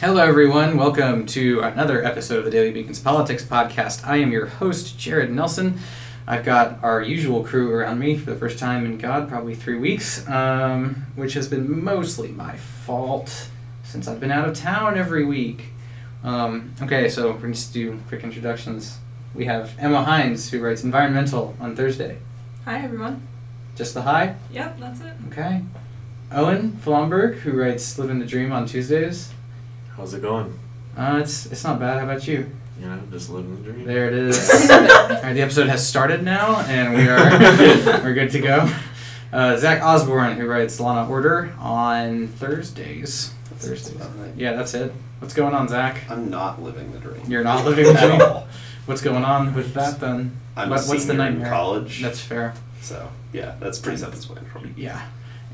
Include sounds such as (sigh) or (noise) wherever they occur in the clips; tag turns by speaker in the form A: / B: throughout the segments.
A: Hello, everyone. Welcome to another episode of the Daily Beacons Politics Podcast. I am your host, Jared Nelson. I've got our usual crew around me for the first time in God, probably three weeks, um, which has been mostly my fault since I've been out of town every week. Um, okay, so we're just do quick introductions. We have Emma Hines, who writes Environmental on Thursday.
B: Hi, everyone.
A: Just the hi?
B: Yep, that's it.
A: Okay. Owen Flomberg, who writes Living the Dream on Tuesdays.
C: How's it going?
A: Uh, it's it's not bad. How about you?
C: You know, just living the dream.
A: There it is. (laughs) All right, the episode has started now, and we are (laughs) we're good to go. Uh, Zach Osborne, who writes Law and Order on Thursdays. Thursdays.
D: about.
A: Yeah, that's it. What's going on, Zach?
D: I'm not living the dream.
A: You're not living the
D: At
A: dream.
D: all.
A: What's going on with that then?
D: I'm
A: What-
D: a
A: what's the
D: senior in
A: nightmare?
D: college.
A: That's fair.
D: so yeah, that's pretty self-explanatory.
A: Yeah.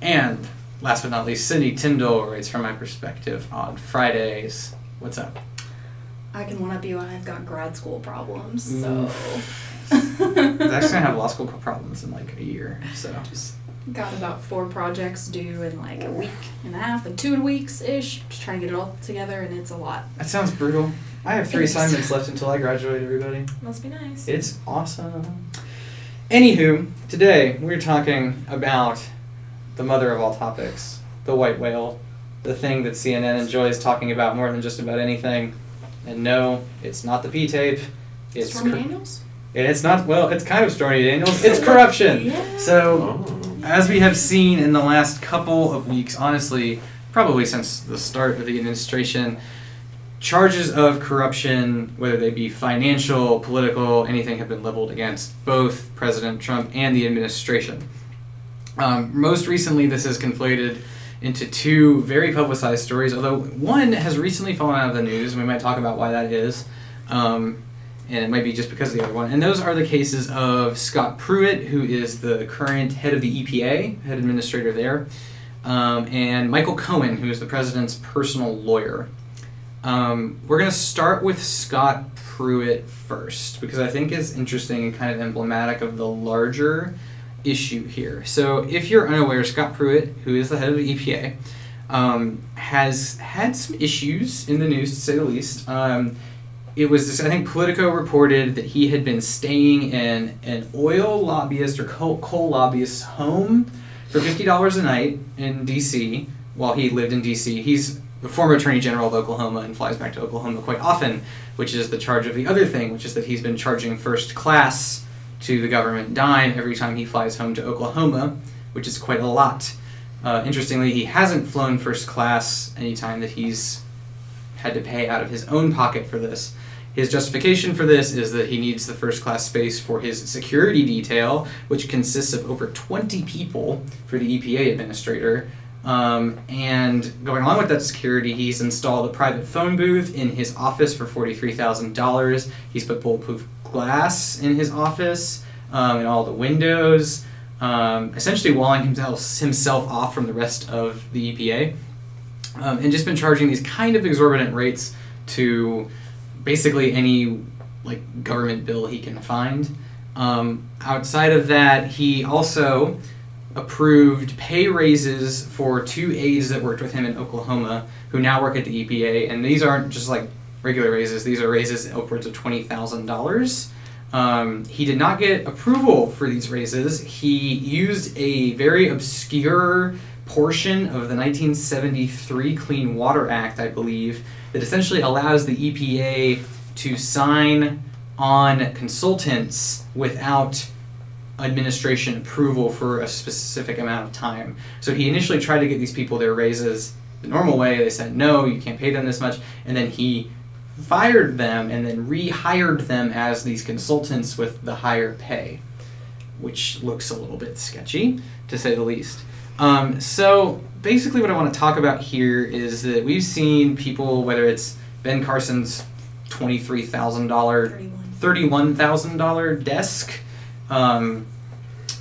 A: And last but not least, Cindy Tyndall writes From My Perspective on Fridays. What's up?
E: I can one up you. I've got grad school problems, so
A: actually (laughs) gonna have law school problems in like a year, so.
E: just got about four projects due in like a week and a half, and two weeks ish. Just trying to get it all together, and it's a lot.
A: That sounds brutal. I have three assignments left until I graduate, everybody.
B: Must be nice.
A: It's awesome. Anywho, today we're talking about the mother of all topics, the white whale, the thing that CNN enjoys talking about more than just about anything. And no, it's not the P tape. It's
E: Stormy
A: cor-
E: Daniels.
A: and it's not well. It's kind of Stormy Daniels. It's corruption.
E: Yeah.
A: So
C: Oh.
A: as we have seen in the last couple of weeks, honestly, probably since the start of the administration, charges of corruption, whether they be financial, political, anything, have been leveled against both President Trump and the administration. Um, most recently, this has conflated into two very publicized stories, although one has recently fallen out of the news, and we might talk about why that is. Um, and it might be just because of the other one. And those are the cases of Scott Pruitt, who is the current head of the EPA, head administrator there, um, and Michael Cohen, who is the president's personal lawyer. Um, we're going to start with Scott Pruitt first, because I think it's interesting and kind of emblematic of the larger issue here. So, if you're unaware, Scott Pruitt, who is the head of the EPA, um, has had some issues in the news, to say the least. Um, it was this, I think Politico reported that he had been staying in an oil lobbyist or coal, coal lobbyist's home for $50 a night in D.C. while he lived in D.C. He's the former Attorney General of Oklahoma and flies back to Oklahoma quite often, which is the charge of the other thing, which is that he's been charging first class to the government dime every time he flies home to Oklahoma, which is quite a lot. Uh, interestingly, he hasn't flown first class any time that he's had to pay out of his own pocket for this. His justification for this is that he needs the first class space for his security detail, which consists of over 20 people for the EPA administrator. Um, and going along with that security, he's installed a private phone booth in his office for $43,000. He's put bulletproof glass in his office um, and all the windows, um, essentially walling himself, himself off from the rest of the EPA um, and just been charging these kind of exorbitant rates to basically any like government bill he can find. Um, outside of that, he also approved pay raises for two aides that worked with him in Oklahoma who now work at the EPA, and these aren't just like regular raises; these are raises upwards of twenty thousand dollars. Um, he did not get approval for these raises. He used a very obscure portion of the 1973 Clean Water Act, I believe, that essentially allows the EPA to sign on consultants without administration approval for a specific amount of time. So he initially tried to get these people their raises the normal way. They said, no, you can't pay them this much. And then he fired them and then rehired them as these consultants with the higher pay, which looks a little bit sketchy, to say the least. Um, so basically, what I want to talk about here is that we've seen people, whether it's Ben Carson's twenty-three thousand dollar,
E: Thirty-one.
A: thousand dollar desk, um,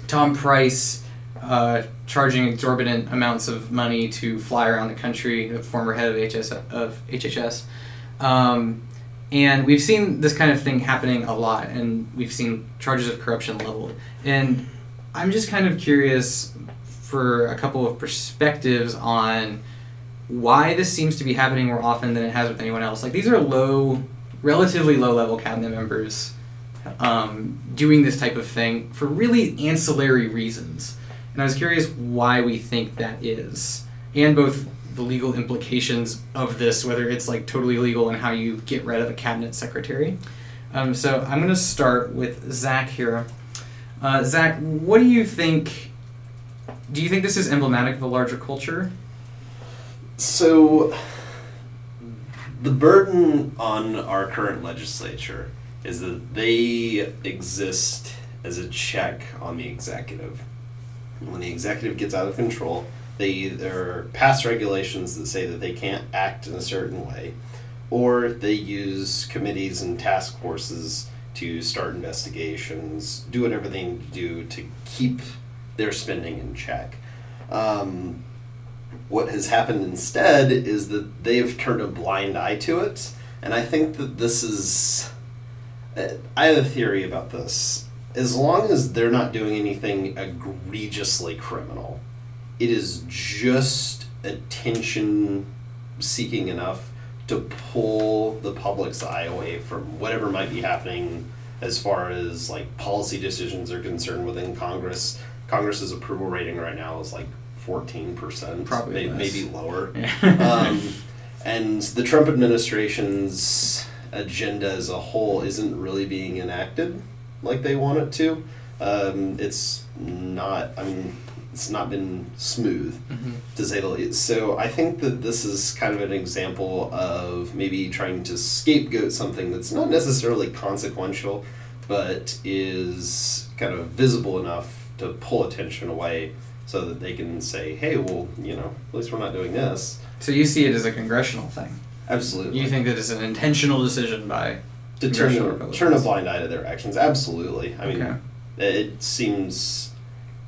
A: Tom Price uh, charging exorbitant amounts of money to fly around the country, the former head of HS of HHS. Um, and we've seen this kind of thing happening a lot, and we've seen charges of corruption leveled. And I'm just kind of curious for a couple of perspectives on why this seems to be happening more often than it has with anyone else. Like these are low, relatively low level cabinet members um, doing this type of thing for really ancillary reasons. And I was curious why we think that is, and both the legal implications of this, whether it's like totally legal and how you get rid of a cabinet secretary. Um, so I'm going to start with Zach here. Uh, Zach, what do you think? Do you think this is emblematic of a larger culture?
D: So, the burden on our current legislature is that they exist as a check on the executive. When the executive gets out of control, they either pass regulations that say that they can't act in a certain way, or they use committees and task forces to start investigations, do whatever they need to do to keep their spending in check. Um, what has happened instead is that they've turned a blind eye to it, and I think that this is. uh, I have a theory about this. As long as they're not doing anything egregiously criminal, it is just attention seeking enough to pull the public's eye away from whatever might be happening as far as like policy decisions are concerned within Congress. Congress's approval rating right now is like fourteen percent,
A: Probably less.
D: maybe lower. (laughs)
A: Yeah.
D: um, and the Trump administration's agenda as a whole isn't really being enacted like they want it to. Um, it's not. I mean, it's not been smooth
A: Mhm.
D: to say the least. So I think that this is kind of an example of maybe trying to scapegoat something that's not necessarily consequential, but is kind of visible enough to pull attention away so that they can say, hey, well, you know, at least we're not doing this.
A: So you see it as a congressional thing.
D: Absolutely.
A: You think that it's an intentional decision by
D: to turn, a- turn a blind eye to their actions? Absolutely. I mean,
A: Okay.
D: it seems,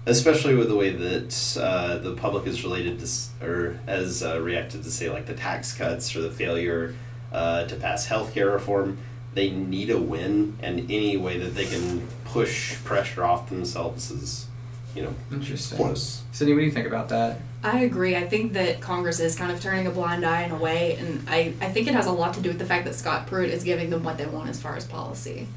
D: especially with the way that uh, the public is related to, or has uh, reacted to, say, like the tax cuts or the failure uh, to pass healthcare reform. They need a win, and any way that they can push pressure off themselves is, you know,
A: Interesting.
D: close.
A: Sydney, what do you think about that?
E: I agree. I think that Congress is kind of turning a blind eye in a way, and I, I think it has a lot to do with the fact that Scott Pruitt is giving them what they want as far as policy.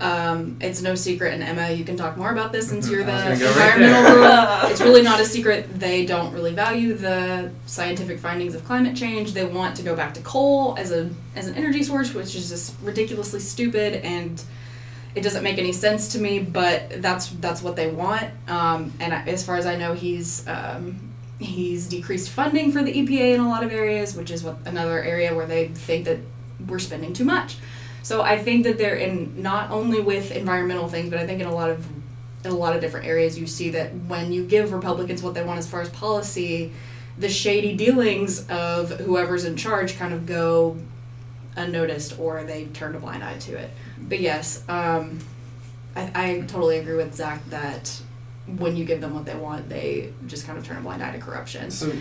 E: Um, it's no secret, and Emma, you can talk more about this since you're the
A: I was gonna go right
E: environmental It's really not a secret. They don't really value the scientific findings of climate change. They want to go back to coal as a as an energy source, which is just ridiculously stupid and it doesn't make any sense to me. But that's that's what they want. Um, and I, as far as I know, he's um, he's decreased funding for the EPA in a lot of areas, which is what another area where they think that we're spending too much. So I think that they're in not only with environmental things, but I think in a lot of in a lot of different areas you see that when you give Republicans what they want as far as policy, the shady dealings of whoever's in charge kind of go unnoticed or they turn a blind eye to it. But yes, um, I, I totally agree with Zach that when you give them what they want, they just kind of turn a blind eye to corruption.
A: So,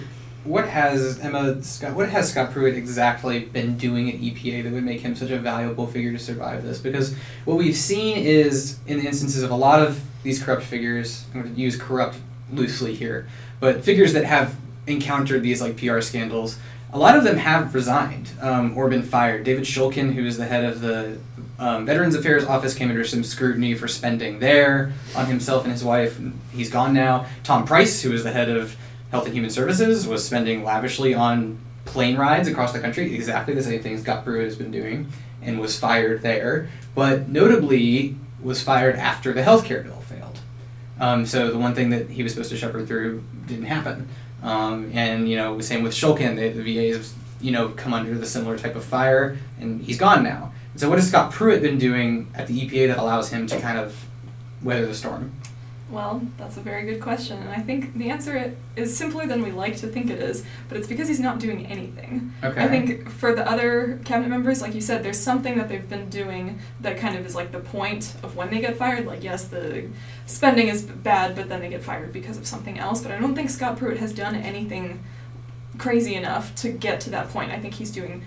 A: what has Emma Scott? What has Scott Pruitt exactly been doing at EPA that would make him such a valuable figure to survive this? Because what we've seen is in the instances of a lot of these corrupt figures. I'm going to use corrupt loosely here, but figures that have encountered these like PR scandals. A lot of them have resigned um, or been fired. David Shulkin, who is the head of the um, Veterans Affairs Office, came under some scrutiny for spending there on himself and his wife. He's gone now. Tom Price, who is the head of Health and Human Services, was spending lavishly on plane rides across the country, exactly the same things Scott Pruitt has been doing, and was fired there. But notably, was fired after the healthcare bill failed. Um, so the one thing that he was supposed to shepherd through didn't happen. Um, and you know, the same with Shulkin, the, the VA has you know come under the similar type of fire, and he's gone now. So what has Scott Pruitt been doing at the EPA that allows him to kind of weather the storm?
B: Well, that's a very good question, and I think the answer is simpler than we like to think it is, but it's because he's not doing anything.
A: Okay.
B: I think for the other cabinet members, like you said, there's something that they've been doing that kind of is like the point of when they get fired. Like, yes, the spending is bad, but then they get fired because of something else. But I don't think Scott Pruitt has done anything crazy enough to get to that point. I think he's doing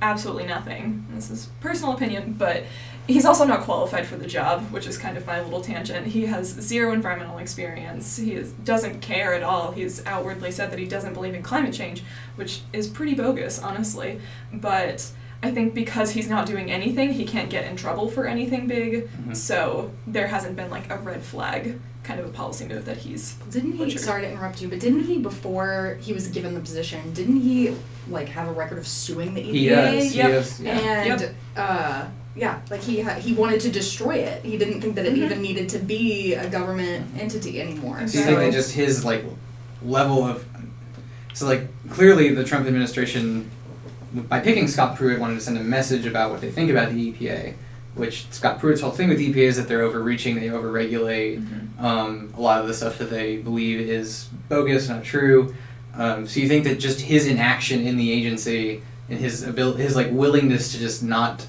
B: absolutely nothing. This is personal opinion, but he's also not qualified for the job, which is kind of my little tangent. He has zero environmental experience. He is, doesn't care at all. He's outwardly said that he doesn't believe in climate change, which is pretty bogus, honestly. But I think because he's not doing anything, he can't get in trouble for anything big.
A: Mhm.
B: So there hasn't been like a red flag kind of a policy move that he's
E: Didn't he?
B: Butcher.
E: Sorry to interrupt you, but didn't he before he was given the position? Didn't he like have a record of suing the EPA?
A: He does. He
B: Yep.
A: does. Yeah.
E: And
B: Yep.
E: uh, yeah, like he ha- he wanted to destroy it. He didn't think that it
B: Mhm.
E: even needed to be a government entity anymore.
A: Do you think that just his like level of so like clearly the Trump administration by picking Scott Pruitt wanted to send a message about what they think about the EPA, which Scott Pruitt's whole thing with the EPA is that they're overreaching, they overregulate. Um, a lot of the stuff that they believe is bogus, not true. Um, so you think that just his inaction in the agency and his ability, his like willingness to just not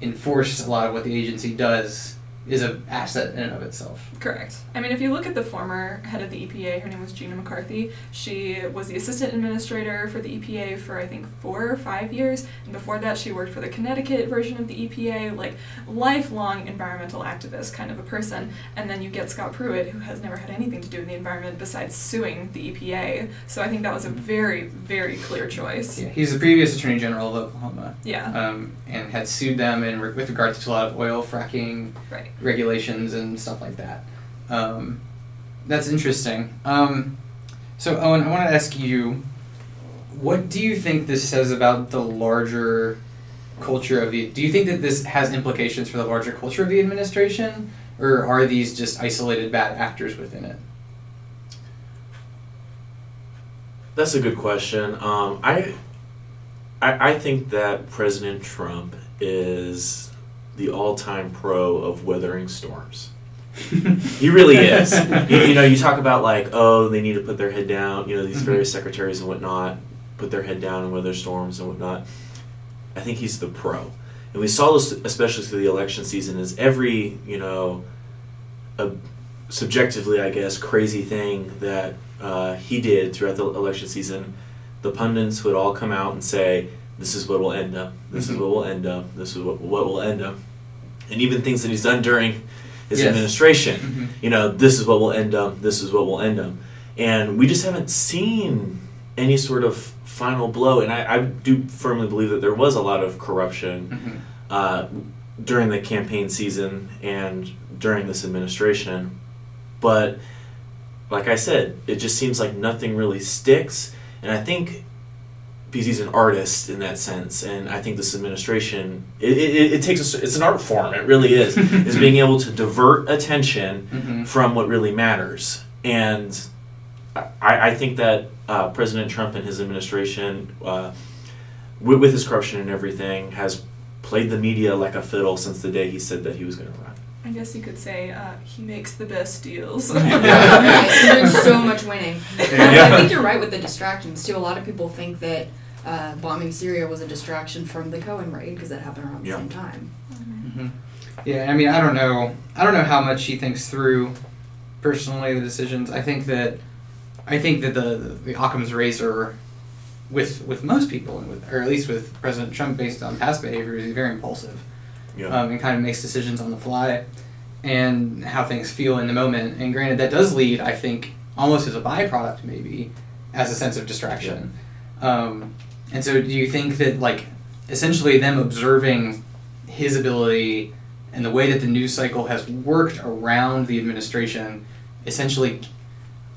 A: enforce a lot of what the agency does is an asset in and of itself.
B: Correct. I mean, if you look at the former head of the EPA, her name was Gina McCarthy. She was the assistant administrator for the EPA for I think four or five years, and before that, she worked for the Connecticut version of the EPA. Like lifelong environmental activist kind of a person. And then you get Scott Pruitt, who has never had anything to do with the environment besides suing the EPA. So I think that was a very, very clear choice.
A: Yeah, he's the previous Attorney General of Oklahoma.
B: Yeah.
A: um, and had sued them in re- with regards to a lot of oil fracking
B: Right.
A: Regulations and stuff like that. Um, that's interesting. Um, so, Owen, I want to ask you, what do you think this says about the larger culture of the? Do you think that this has implications for the larger culture of the administration, or are these just isolated bad actors within it?
C: That's a good question. Um, I, I I think that President Trump is the all-time pro of weathering storms. He really is. you, you know, you talk about like, oh, they need to put their head down. You know, these
A: Mhm.
C: various secretaries and whatnot put their head down and weather storms and whatnot. I think he's the pro, and we saw this especially through the election season. Is every you know, a, subjectively, I guess, crazy thing that uh, he did throughout the election season, the pundits would all come out and say, "This is what will end up. This is
A: Mhm.
C: what will end up. This is what, what will end up." And even things that he's done during his
A: Yes.
C: administration,
A: Mhm.
C: you know, this is what will end up. This is what will end up. And we just haven't seen any sort of final blow. And I, I do firmly believe that there was a lot of corruption
A: Mhm.
C: uh, during the campaign season and during this administration. But like I said, it just seems like nothing really sticks. And I think because he's an artist in that sense, and I think this administration it, it, it takes a, it's an art form. It really is (laughs) is being able to divert attention
A: Mhm.
C: from what really matters. And I, I think that uh, President Trump and his administration, uh, with, with his corruption and everything, has played the media like a fiddle since the day he said that he was going to run.
B: I guess you could say uh, he makes the best deals. (laughs)
E: right. There's (laughs) so much winning.
C: Yeah.
E: I think you're right with the distractions too. A lot of people think that uh, bombing Syria was a distraction from the Cohen raid because that happened around the
C: Yeah.
E: same time.
A: hmm Yeah, I mean, I don't know. I don't know how much he thinks through personally the decisions. I think that, I think that the the Occam's razor, with with most people, and with, or at least with President Trump, based on past behavior, is he's very impulsive
C: Yeah.
A: um, and kind of makes decisions on the fly, and how things feel in the moment. And granted, that does lead, I think, almost as a byproduct, maybe, as a sense of distraction. Um, and so, do you think that, like, essentially them observing his ability and the way that the news cycle has worked around the administration, essentially,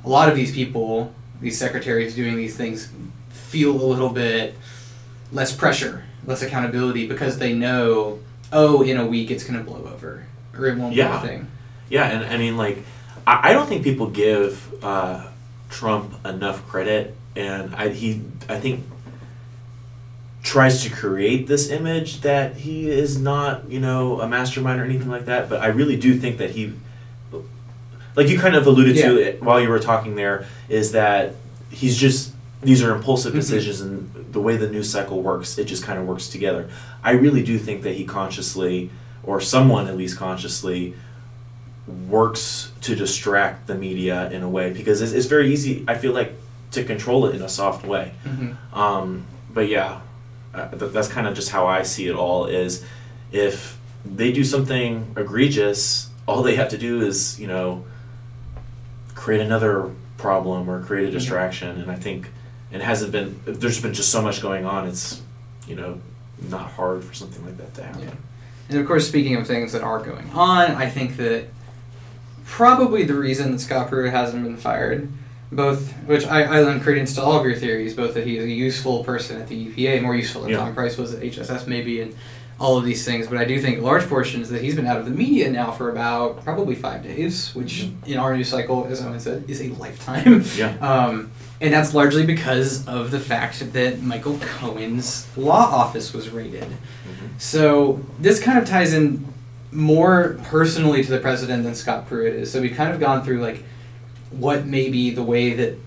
A: a lot of these people, these secretaries doing these things, feel a little bit less pressure, less accountability because they know, oh, in a week it's going to blow over or it won't
C: Yeah.
A: be a thing.
C: Yeah, and I mean, like, I, I don't think people give uh, Trump enough credit, and I he I think tries to create this image that he is not, you know, a mastermind or anything like that. But I really do think that he, like you kind of alluded to it while you were talking there, is that he's just these are impulsive
A: Mhm.
C: decisions, and the way the news cycle works, it just kind of works together. I really do think that he consciously, or someone at least consciously, works to distract the media in a way because it's, it's very easy. I feel like to control it in a soft way.
A: Mm-hmm.
C: Um, but yeah, uh, th- that's kind of just how I see it all. Is if they do something egregious, all they have to do is you know create another problem or create a
A: Mhm.
C: distraction. And I think it hasn't been. There's been just so much going on. It's you know not hard for something like that to happen.
A: Yeah. And of course, speaking of things that are going on, I think that probably the reason that Scott Pruitt hasn't been fired, both which I, I lend credence to all of your theories, both that he is a useful person at the EPA, more useful than
C: Yeah.
A: Tom Price was at HSS maybe, and all of these things. But I do think large portions that he's been out of the media now for about probably five days, which in our news cycle, as Owen said, is a lifetime. (laughs)
C: Yeah.
A: Um, and that's largely because of the fact that Michael Cohen's law office was raided.
C: Mhm.
A: So this kind of ties in more personally to the president than Scott Pruitt is. So we've kind of gone through like what maybe the way that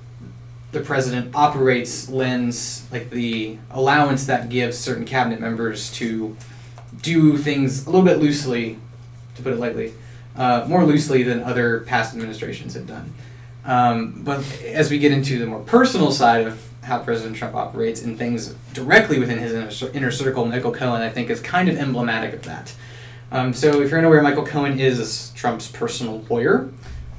A: the president operates lends like the allowance that gives certain cabinet members to do things a little bit loosely, to put it lightly, uh, more loosely than other past administrations have done. Um, but as we get into the more personal side of how President Trump operates and things directly within his inner, inner circle, Michael Cohen, I think, is kind of emblematic of that. Um, so, if you're unaware, Michael Cohen is Trump's personal lawyer.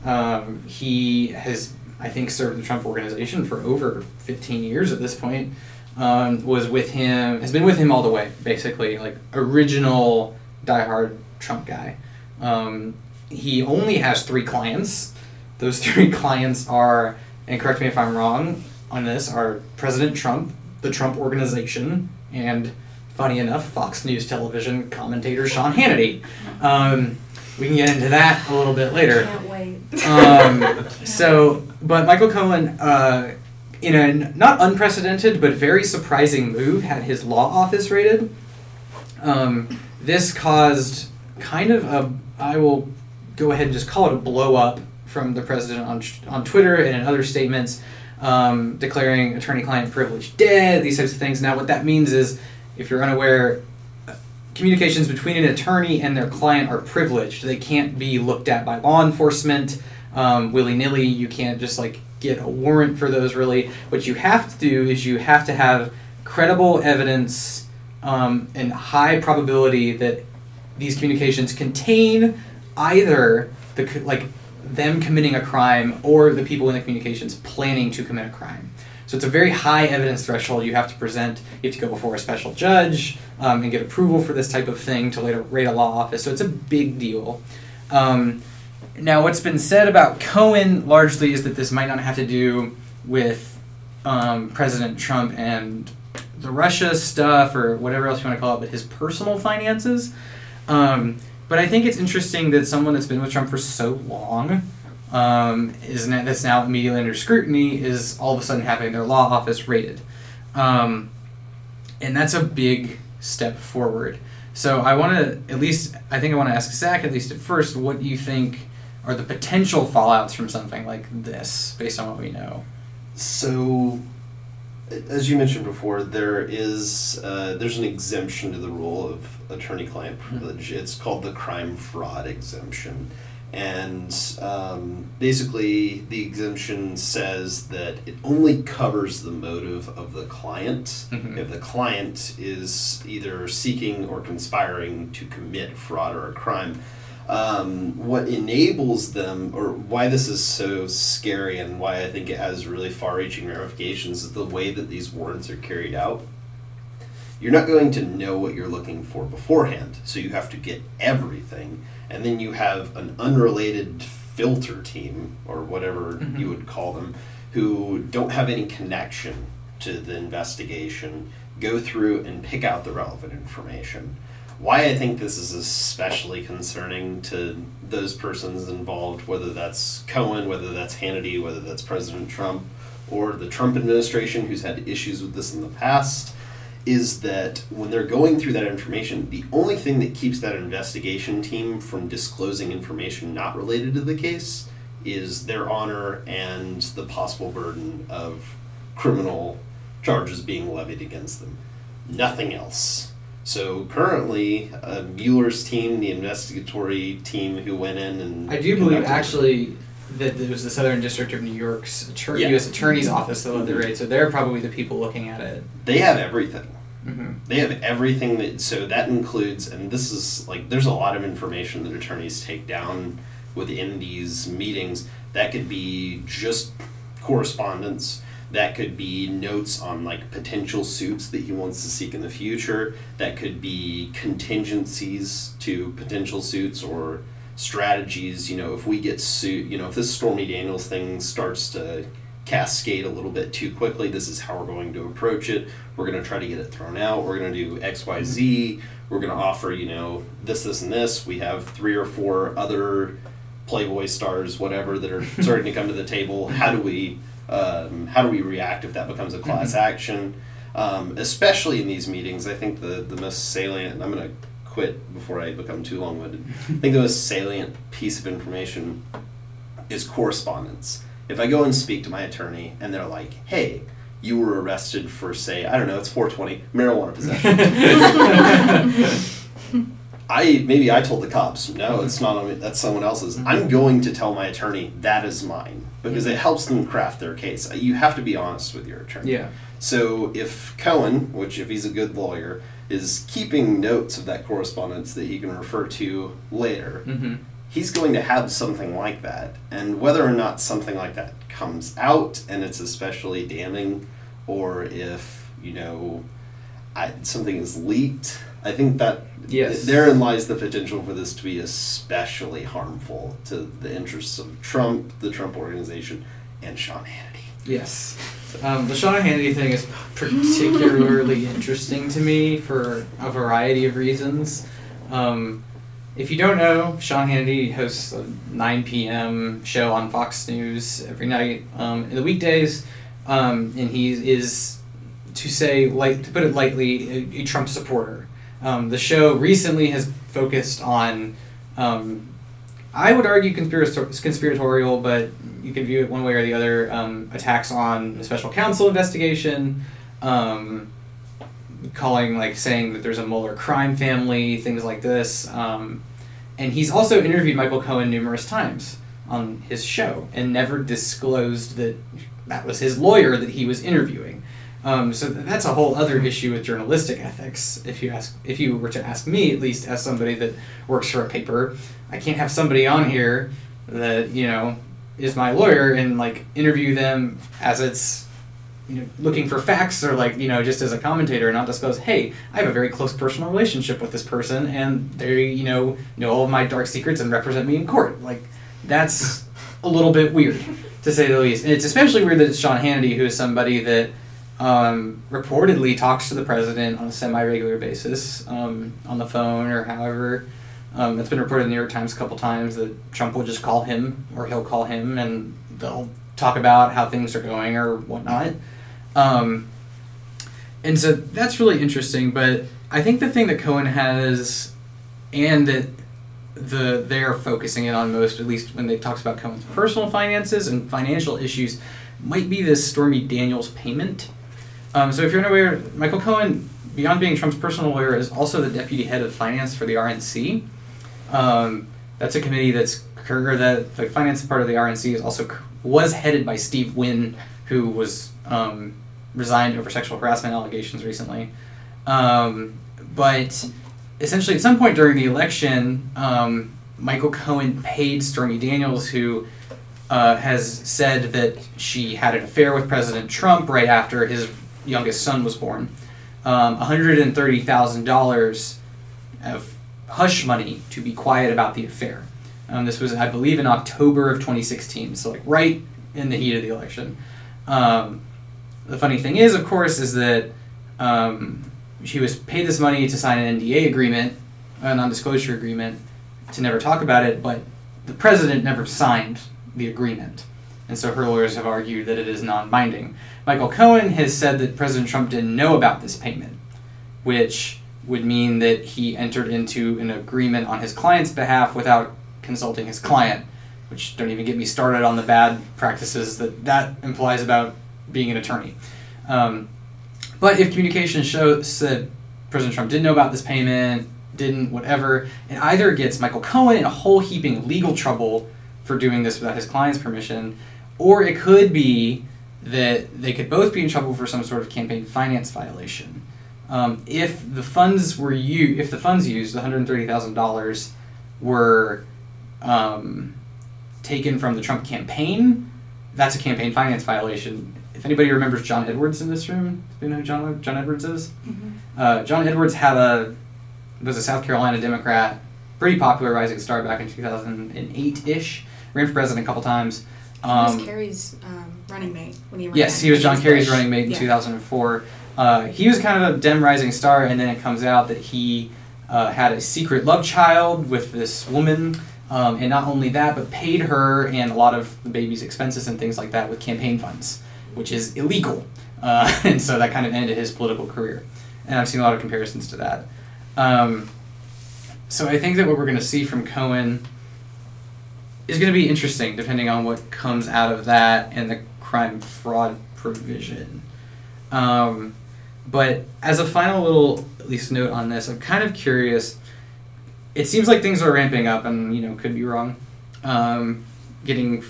A: Um, he has, I think, served the Trump organization for over 15 years at this point. Um, was with him, has been with him all the way, basically, like original diehard Trump guy. Um, he only has three clients. Those (laughs) three clients are, and correct me if I'm wrong on this, are President Trump, the Trump Organization, and funny enough, Fox News television commentator Sean Hannity. Um, we can get into that a little bit later.
E: Can't wait.
A: Um, (laughs) so, but Michael Cohen, uh, in a n- not unprecedented but very surprising move, had his law office raided. Um, this caused kind of a, I will go ahead and just call it a blow up from the president on, on Twitter and in other statements, um, declaring attorney-client privilege dead. These types of things. Now, what that means is, if you're unaware, communications between an attorney and their client are privileged. They can't be looked at by law enforcement um, willy nilly. You can't just like get a warrant for those. Really, what you have to do is you have to have credible evidence um, and high probability that these communications contain either the like them committing a crime or the people in the communications planning to commit a crime. So it's a very high evidence threshold you have to present. You have to go before a special judge um, and get approval for this type of thing to later raid a law office. So it's a big deal. Um, now, what's been said about Cohen largely is that this might not have to do with um, President Trump and the Russia stuff or whatever else you want to call it, but his personal finances. Um, but I think it's interesting that someone that's been with Trump for so long um, is now, that's now immediately under scrutiny is all of a sudden having their law office raided, um, and that's a big step forward. So I want to at least I think I want to ask Zach at least at first what do you think are the potential fallouts from something like this based on what we know.
D: So, as you mentioned before, there is uh, there's an exemption to the rule of attorney-client privilege. It's called the crime fraud exemption, and um, basically the exemption says that it only covers the motive of the client
A: Mhm.
D: if the client is either seeking or conspiring to commit fraud or a crime um, what enables them, or why this is so scary, and why I think it has really far-reaching ramifications, is the way that these warrants are carried out. You're not going to know what you're looking for beforehand, so you have to get everything, and then you have an unrelated filter team, or whatever
A: Mhm.
D: you would call them, who don't have any connection to the investigation, go through and pick out the relevant information why I think this is especially concerning to those persons involved, whether that's Cohen, whether that's Hannity, whether that's President Trump, or the Trump administration who's had issues with this in the past, is that when they're going through that information, the only thing that keeps that investigation team from disclosing information not related to the case is their honor and the possible burden of criminal charges being levied against them. Nothing else. So currently, uh, Mueller's team, the investigatory team who went in and
A: I do believe actually that it was the Southern District of New York's
D: Yeah.
A: U.S. Attorney's Office that led the raid, so they're probably the people looking at it.
D: they have everything.
A: Mm-hmm.
D: They have everything that so that includes and this is like there's a lot of information that attorneys take down within these meetings that could be just correspondence that could be notes on like potential suits that he wants to seek in the future that could be contingencies to potential suits or strategies you know if we get sued you know if this stormy daniels thing starts to cascade a little bit too quickly this is how we're going to approach it. We're going to try to get it thrown out. We're going to do xyz we're going to offer you know this this and this. We have three or four other playboy stars whatever that are (laughs) starting to come to the table. How do we um, how do we react if that becomes a class action? Um, especially in these meetings i think the, the most salient and i'm going to quit before i become too long-winded i think the most salient piece of information is correspondence if i go and speak to my attorney and they're like hey you were arrested for say i don't know it's 420 marijuana possession I maybe I told the cops, no, it's not on me. That's someone else's. Mm-hmm. I'm going to tell my attorney that is mine because it helps them craft their case. You have to be honest with your attorney.
A: Yeah.
D: So if Cohen, which if he's a good lawyer, is keeping notes of that correspondence that he can refer to later,
A: Mm-hmm.
D: he's going to have something like that. And whether or not something like that comes out and it's especially damning, or if, you know, I, something is leaked, I think that
A: Yes.
D: therein lies the potential for this to be especially harmful to the interests of Trump, the Trump organization, and Sean Hannity.
A: Yes. Um, the Sean Hannity thing is particularly (laughs) interesting to me for a variety of reasons. Um, if you don't know, Sean Hannity hosts a 9 p.m. show on Fox News every night um, in the weekdays, um, and he is, to say light, to put it lightly, a, a Trump supporter. Um, the show recently has focused on um, I would argue conspirator- conspiratorial, but you can view it one way or the other. Um, attacks on the special counsel investigation, um, calling like saying that there's a Mueller crime family, things like this. Um, and he's also interviewed Michael Cohen numerous times on his show and never disclosed that that was his lawyer that he was interviewing. Um, so that's a whole other issue with journalistic ethics. If you ask, if you were to ask me, at least as somebody that works for a paper, I can't have somebody on here that you know is my lawyer and like interview them as it's you know looking for facts or like you know just as a commentator and not disclose hey i have a very close personal relationship with this person and they you know know all of my dark secrets and represent me in court. Like that's a little bit weird to say the least. And it's especially weird that it's sean hannity who is somebody that um, reportedly talks to the president on a semi-regular basis um, on the phone or however um, it's been reported in the New York Times a couple times that Trump will just call him or he'll call him and they'll talk about how things are going or whatnot. Um, and so that's really interesting. But I think the thing that Cohen has and that the they're focusing in on most, at least when they talks about Cohen's personal finances and financial issues, might be this Stormy Daniels payment. Um, so if you're unaware, Michael Cohen, beyond being Trump's personal lawyer, is also the deputy head of finance for the RNC. Um, that's a committee that's or the, the finance part of the RNC is also was headed by Steve Wynn, who was um, resigned over sexual harassment allegations recently. Um, but essentially, at some point during the election, um, Michael Cohen paid Stormy Daniels, who uh, has said that she had an affair with President Trump right after his youngest son was born, um, $130,000 of hush money to be quiet about the affair. Um, this was, I believe, in October of 2016, so like right in the heat of the election. Um, the funny thing is, of course, is that um, she was paid this money to sign an NDA agreement, a non-disclosure agreement, to never talk about it, but the president never signed the agreement. And so her lawyers have argued that it is non binding. Michael Cohen has said that President Trump didn't know about this payment, which would mean that he entered into an agreement on his client's behalf without consulting his client, which don't even get me started on the bad practices that that implies about being an attorney. Um, but if communication shows that President Trump didn't know about this payment, didn't whatever, it either gets Michael Cohen in a whole heaping legal trouble for doing this without his client's permission, or it could be that they could both be in trouble for some sort of campaign finance violation. Um, if the funds were u- if the funds used, one hundred thirty thousand dollars, were um, taken from the Trump campaign, that's a campaign finance violation. If anybody remembers John Edwards in this room, do you know who John John Edwards is? Uh, John Edwards had a was a South Carolina Democrat, pretty popular rising star back in two thousand and eight ish. Ran for president a couple times.
E: He was
A: Um,
E: Kerry's um, running mate when he ran.
A: Yes, he was John Kerry's running mate in
E: Yeah.
A: 2004. Uh, he was kind of a Dem rising star, and then it comes out that he uh, had a secret love child with this woman, um, and not only that, but paid her and a lot of the baby's expenses and things like that with campaign funds, which is illegal. Uh, (laughs) and so that kind of ended his political career. And I've seen a lot of comparisons to that. Um, so I think that what we're going to see from Cohen is going to be interesting depending on what comes out of that and the crime fraud provision. Um, but as a final little, at least note on this, I'm kind of curious. It seems like things are ramping up, and you know, could be wrong. Um, getting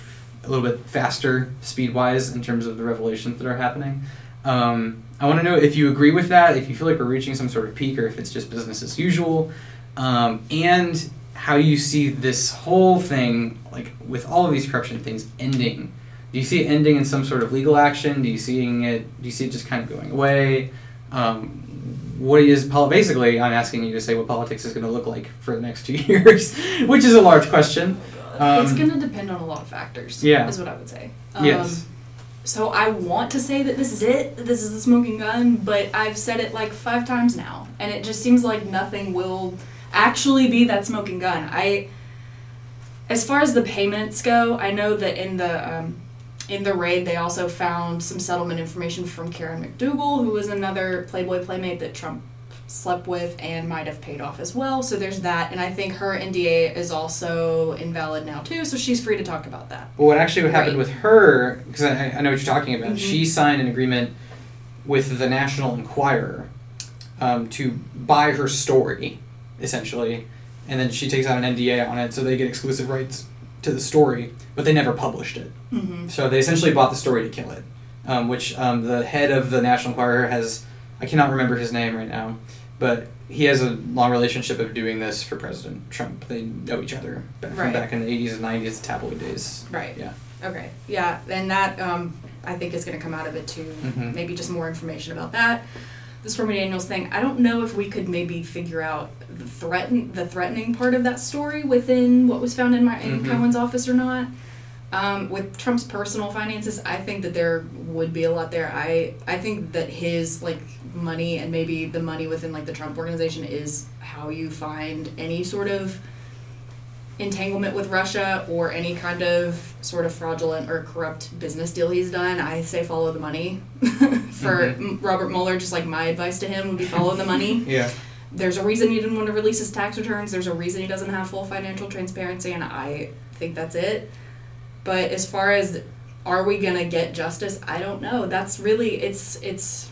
A: a little bit faster speed wise in terms of the revelations that are happening. Um, I want to know if you agree with that, if you feel like we're reaching some sort of peak, or if it's just business as usual, um, and how you see this whole thing, like with all of these corruption things, ending. Do you see it ending in some sort of legal action? Do you seeing it? Do you see it just kind of going away? Um, what is basically? I'm asking you to say what politics is going to look like for the next (laughs) two years, which is a large question. Um,
E: it's going to depend on a lot of factors.
A: Yeah.
E: is what I would say. Um,
A: Yes.
E: So I want to say that this is it, this is the smoking gun, but I've said it like five times now, and it just seems like nothing will actually be that smoking gun. I, as far as the payments go, I know that in the um, in the raid they also found some settlement information from Karen McDougal, who was another Playboy playmate that Trump slept with and might have paid off as well. So there's that, and I think her NDA is also invalid now too, so she's free to talk about that.
A: Well, what actually what happened
E: Right.
A: with her, because I, I know what you're talking about,
E: Mhm.
A: she signed an agreement with the National Enquirer um, to buy her story, essentially, and then she takes out an NDA on it, so they get exclusive rights to the story, but they never published it.
E: Mm-hmm.
A: So they essentially bought the story to kill it, um, which um, the head of the National Enquirer has, I cannot remember his name right now, but he has a long relationship of doing this for President Trump. They know each other back from
E: Right.
A: back in the 80s and 90s, tabloid days.
E: Right.
A: Yeah.
E: Okay. Yeah, and that um, I think is going to come out of it too.
A: Mhm.
E: Maybe just more information about that. The Stormy Daniels thing. I don't know if we could maybe figure out the threaten the threatening part of that story within what was found in my in
A: Mhm.
E: Cohen's office or not. Um, with Trump's personal finances, I think that there would be a lot there. I I think that his like money and maybe the money within like the Trump organization is how you find any sort of entanglement with Russia or any kind of sort of fraudulent or corrupt business deal he's done, I say follow the money. (laughs) For
A: Mhm.
E: Robert Mueller, just like my advice to him would be follow the money. (laughs)
A: Yeah.
E: There's a reason he didn't want to release his tax returns. There's a reason he doesn't have full financial transparency, and I think that's it. But as far as are we gonna get justice, I don't know. That's really it's it's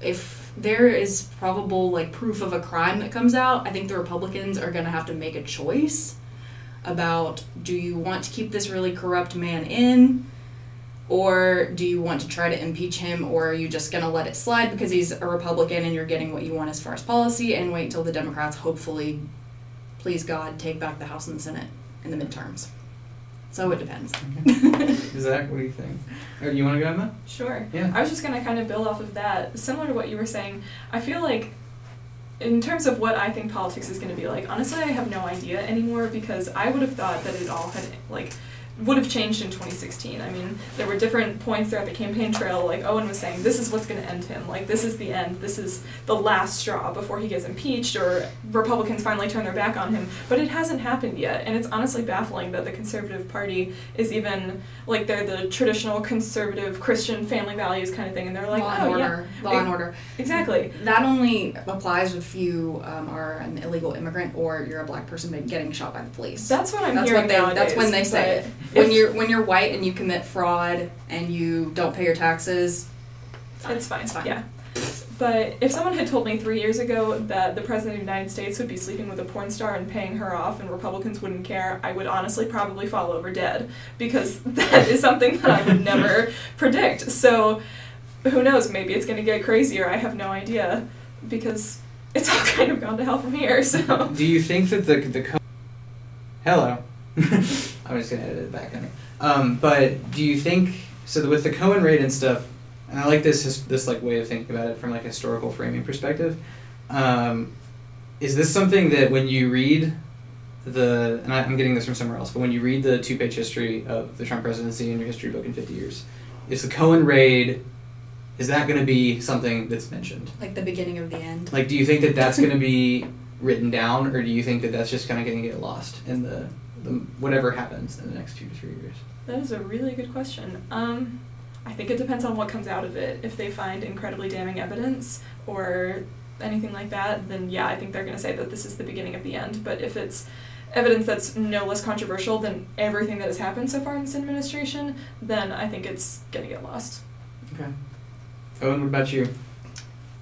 E: if there is probable like proof of a crime that comes out, I think the Republicans are gonna have to make a choice about do you want to keep this really corrupt man in or do you want to try to impeach him or are you just going to let it slide because he's a republican and you're getting what you want as far as policy and wait until the democrats hopefully please god take back the house and the senate in the midterms so it depends (laughs)
A: Zach, what do you think? Or you want to go on that?
B: Sure.
A: Yeah.
B: I was just gonna kind of build off of that. Similar to what you were saying, I feel like in terms of what I think politics is gonna be like, honestly I have no idea anymore because I would have thought that it all had like would have changed in 2016. I mean, there were different points throughout the campaign trail, like Owen was saying, this is what's going to end him. Like, this is the end. This is the last straw before he gets impeached or Republicans finally turn their back on him. But it hasn't happened yet. And it's honestly baffling that the Conservative Party is even, like, they're the traditional conservative Christian family values kind of thing. And they're like,
E: law
B: oh,
E: and
B: yeah.
E: order law and order
B: Exactly.
E: that only applies if you um, are an illegal immigrant or you're a black person getting shot by the police
B: That's what I'm
E: that's
B: hearing
E: what they
B: nowadays.
E: that's when they say it.
B: But
E: when you're when you're white and you commit fraud and you don't pay your taxes
B: It's fine.
E: It's fine.
B: Yeah. But if someone had told me three years ago that the president of the United States would be sleeping with a porn star and paying her off and Republicans wouldn't care, I would honestly probably fall over dead because (laughs) that is something that I would never (laughs) predict. So who knows? Maybe it's going to get crazier. I have no idea. because it's all (laughs) kind of gone to hell from here. So
A: Do you think that the the co- hello? I'm just gonna edit it back in. Um, but do you think so? With the Cohen raid and stuff, and I like this this like way of thinking about it from like a historical framing perspective. Um, is this something that when you read the and I, I'm getting this from somewhere else, but when you read the two page history of the Trump presidency in your history book in 50 years, is the Cohen raid is that going to be something that's mentioned?
E: Like the beginning of the end.
A: Like, do you think that that's going (laughs) to be written down, or do you think that that's just kind of going to get lost in the, the whatever happens in the next two to three years?
B: that is a really good question. Um, I think it depends on what comes out of it. If they find incredibly damning evidence or anything like that, then yeah, I think they're going to say that this is the beginning of the end. But if it's evidence that's no less controversial than everything that has happened so far in this administration, then I think it's going to get lost.
A: Okay. Owen, what about you?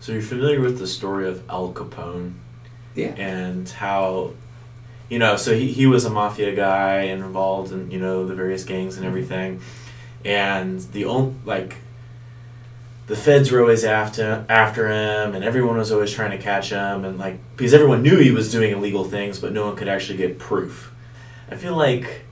C: So you're familiar with the story of Al Capone
A: Yeah.
C: and how, you know, so he, he was a mafia guy and involved in, you know, the various gangs and mm-hmm. everything. And the only, like, the feds were always after after him and everyone was always trying to catch him and like because everyone knew he was doing illegal things but no one could actually get proof. I feel like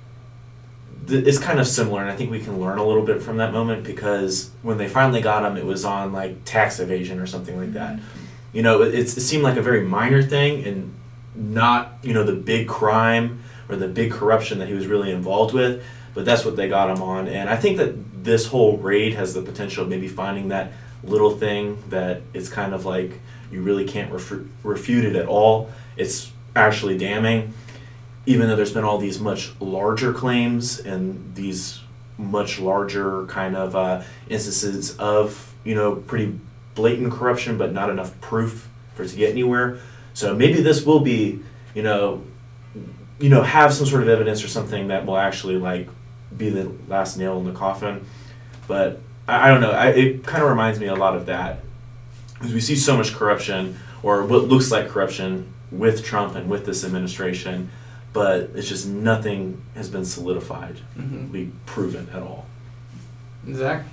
C: th- it's kind of similar and i think we can learn a little bit from that moment because when they finally got him it was on like tax evasion or something like that. Mm-hmm. You know it, it seemed like a very minor thing and not you know the big crime or the big corruption that he was really involved with but that's what they got him on. And i think that this whole raid has the potential of maybe finding that little thing that it's kind of like you really can't refu- refute it at all. It's actually damning. Even though there's been all these much larger claims and these much larger kind of uh, instances of you know pretty blatant corruption but not enough proof for it to get anywhere so maybe this will be you know you know have some sort of evidence or something that will actually like be the last nail in the coffin. But i, I don't know. I, it kind of reminds me a lot of that. Because we see so much corruption or what looks like corruption with trump and with this administration but it's just nothing has been solidified.
A: Mm-hmm.
C: be proven at all.
A: Zach.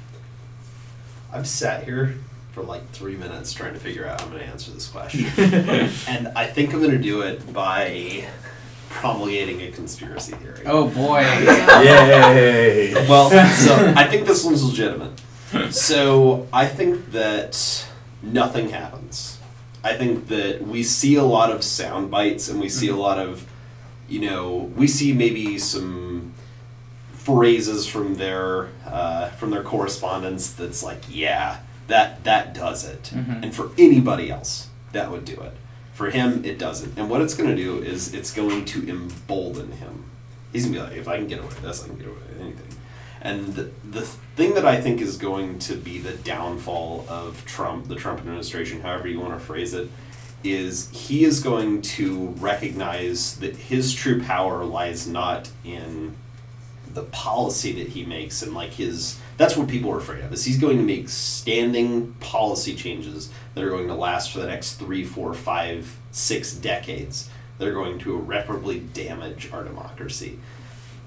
D: I've sat here for like three minutes trying to figure out how I'm going to answer this question. (laughs) and I think I'm going to do it by promulgating a conspiracy theory.
A: Oh boy.
C: yay
D: Well, so (laughs) I think this one's legitimate. So I think that nothing happens. I think that we see a lot of sound bites and we see a lot of, you know, we see maybe some phrases from their uh, from their correspondence that's like, yeah, that that does it.
A: Mhm.
D: And for anybody else, that would do it. For him, it doesn't. And what it's going to do is it's going to embolden him. He's going to be like, if I can get away with this, I can get away with anything. And the, the thing that I think is going to be the downfall of Trump, the Trump administration, however you want to phrase it, is he is going to recognize that his true power lies not in the policy that he makes and like his that's what people are afraid of is he's going to make standing policy changes that are going to last for the next three four five six decades that are going to irreparably damage our democracy.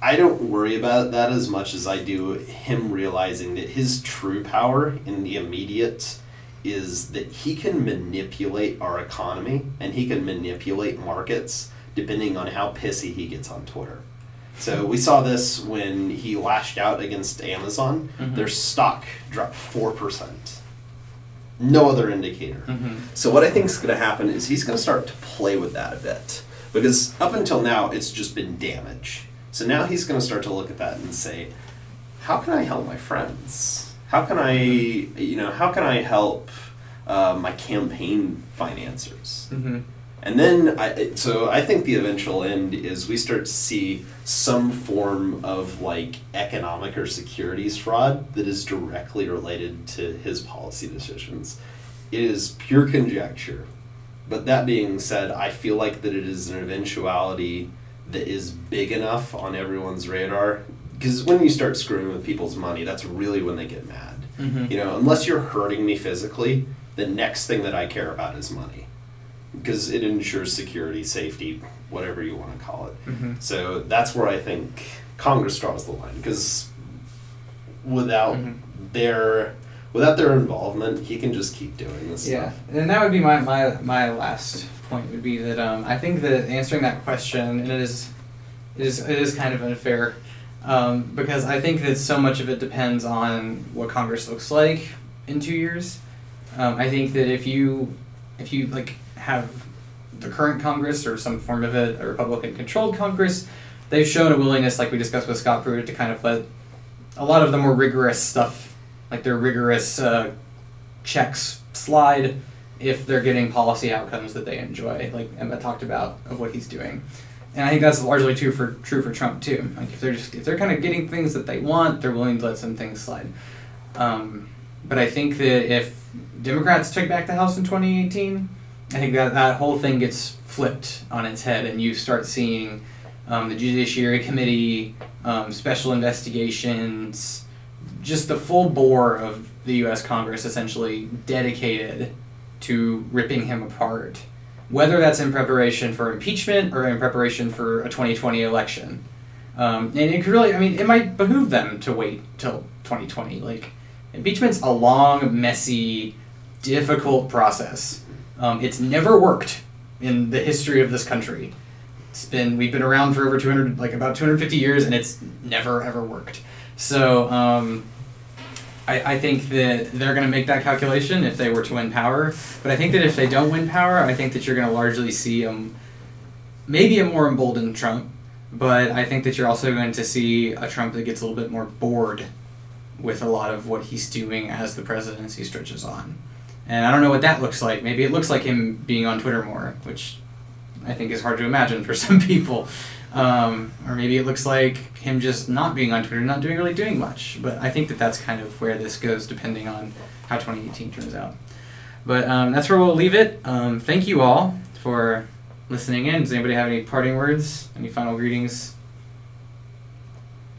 D: I don't worry about that as much as i do him realizing that his true power in the immediate is that he can manipulate our economy and he can manipulate markets depending on how pissy he gets on twitter so we saw this when he lashed out against Amazon.
A: Mhm.
D: Their stock dropped four percent. No other indicator.
A: Mm-hmm.
D: So what I think is going to happen is he's going to start to play with that a bit because up until now it's just been damage. So now he's going to start to look at that and say, how can I help my friends? How can I, you know, how can I help uh, my campaign financiers?
A: Mm-hmm.
D: And then, I, so I think the eventual end is we start to see some form of like economic or securities fraud that is directly related to his policy decisions. It is pure conjecture. But that being said, I feel like that it is an eventuality that is big enough on everyone's radar. Because when you start screwing with people's money, that's really when they get mad.
A: Mhm.
D: You know, unless you're hurting me physically, the next thing that I care about is money because it ensures security, safety, whatever you want to call it.
A: Mm-hmm.
D: So that's where I think Congress draws the line because without
A: Mhm.
D: their without their involvement, he can just keep doing this
A: Yeah,
D: stuff.
A: and that would be my, my, my last point would be that um, I think that answering that question and it is it is it is kind of unfair um, because I think that so much of it depends on what Congress looks like in two years. Um, I think that if you if you like have the current Congress or some form of it, a Republican controlled Congress, they've shown a willingness, like we discussed with Scott Pruitt, to kind of let a lot of the more rigorous stuff, like their rigorous uh, checks, slide if they're getting policy outcomes that they enjoy, like Emma talked about of what he's doing. And I think that's largely true for true for Trump too. Like if they're just if they're kind of getting things that they want, they're willing to let some things slide. Um, but I think that if Democrats take back the House in 2018, I think that that whole thing gets flipped on its head, and you start seeing um, the Judiciary Committee, um, special investigations, just the full bore of the U.S. Congress essentially dedicated to ripping him apart, whether that's in preparation for impeachment or in preparation for a 2020 election. Um, and it could really, I mean, it might behoove them to wait till 2020. Like, impeachment's a long, messy, difficult process. Um, it's never worked in the history of this country. It's been we've been around for over 200, like about 250 years, and it's never ever worked. So um, I, I think that they're going to make that calculation if they were to win power. But I think that if they don't win power, I think that you're going to largely see um, maybe a more emboldened Trump. But I think that you're also going to see a Trump that gets a little bit more bored with a lot of what he's doing as the presidency stretches on. And I don't know what that looks like. Maybe it looks like him being on Twitter more, which I think is hard to imagine for (laughs) some people. Um, or maybe it looks like him just not being on Twitter, not doing really doing much. But I think that that's kind of where this goes, depending on how 2018 turns out. But um, that's where we'll leave it. Um, thank you all for listening in. Does anybody have any parting words? Any final greetings?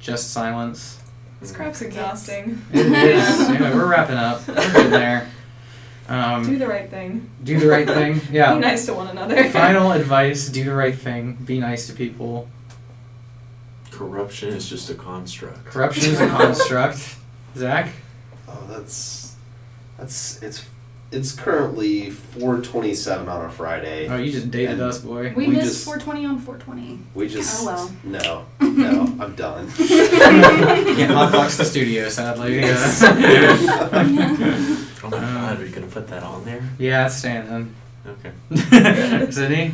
A: Just silence.
B: This crap's exhausting.
A: It is. (laughs) Anyway, we're wrapping up. We're getting there. Um,
B: Do the right thing.
A: do the right thing. (laughs) Yeah.
B: Be nice to one another.
A: Final advice: do the right thing. Be nice to people.
C: Corruption is just a construct.
A: Corruption is a (laughs) construct. Zach.
D: Oh, that's that's it's it's currently 4:27 on a Friday.
A: Oh, you just dated us, boy.
E: We,
D: We
E: missed 420 on 420.
D: We just
E: Oh, well.
D: no no (laughs) I'm done.
A: Can't hotbox the studio, sadly.
D: Yes.
C: Oh my
A: Um,
C: god, are you gonna put that on there?
A: yeah, it's staying then.
C: Okay. (laughs)
A: Sydney.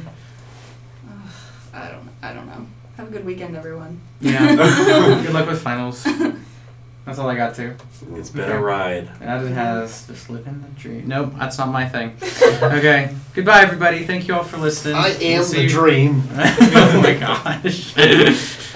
E: Ugh, I don't. I don't know. Have a good weekend, everyone.
A: Yeah. (laughs) Good luck with finals. That's all I got to.
C: It's been a ride.
A: That it has. Just living the dream. Nope, that's not my thing. Okay. Goodbye, everybody. Thank you all for listening.
D: I
A: We'll
D: am
A: see
D: the
A: you-
D: dream. (laughs)
A: oh my gosh.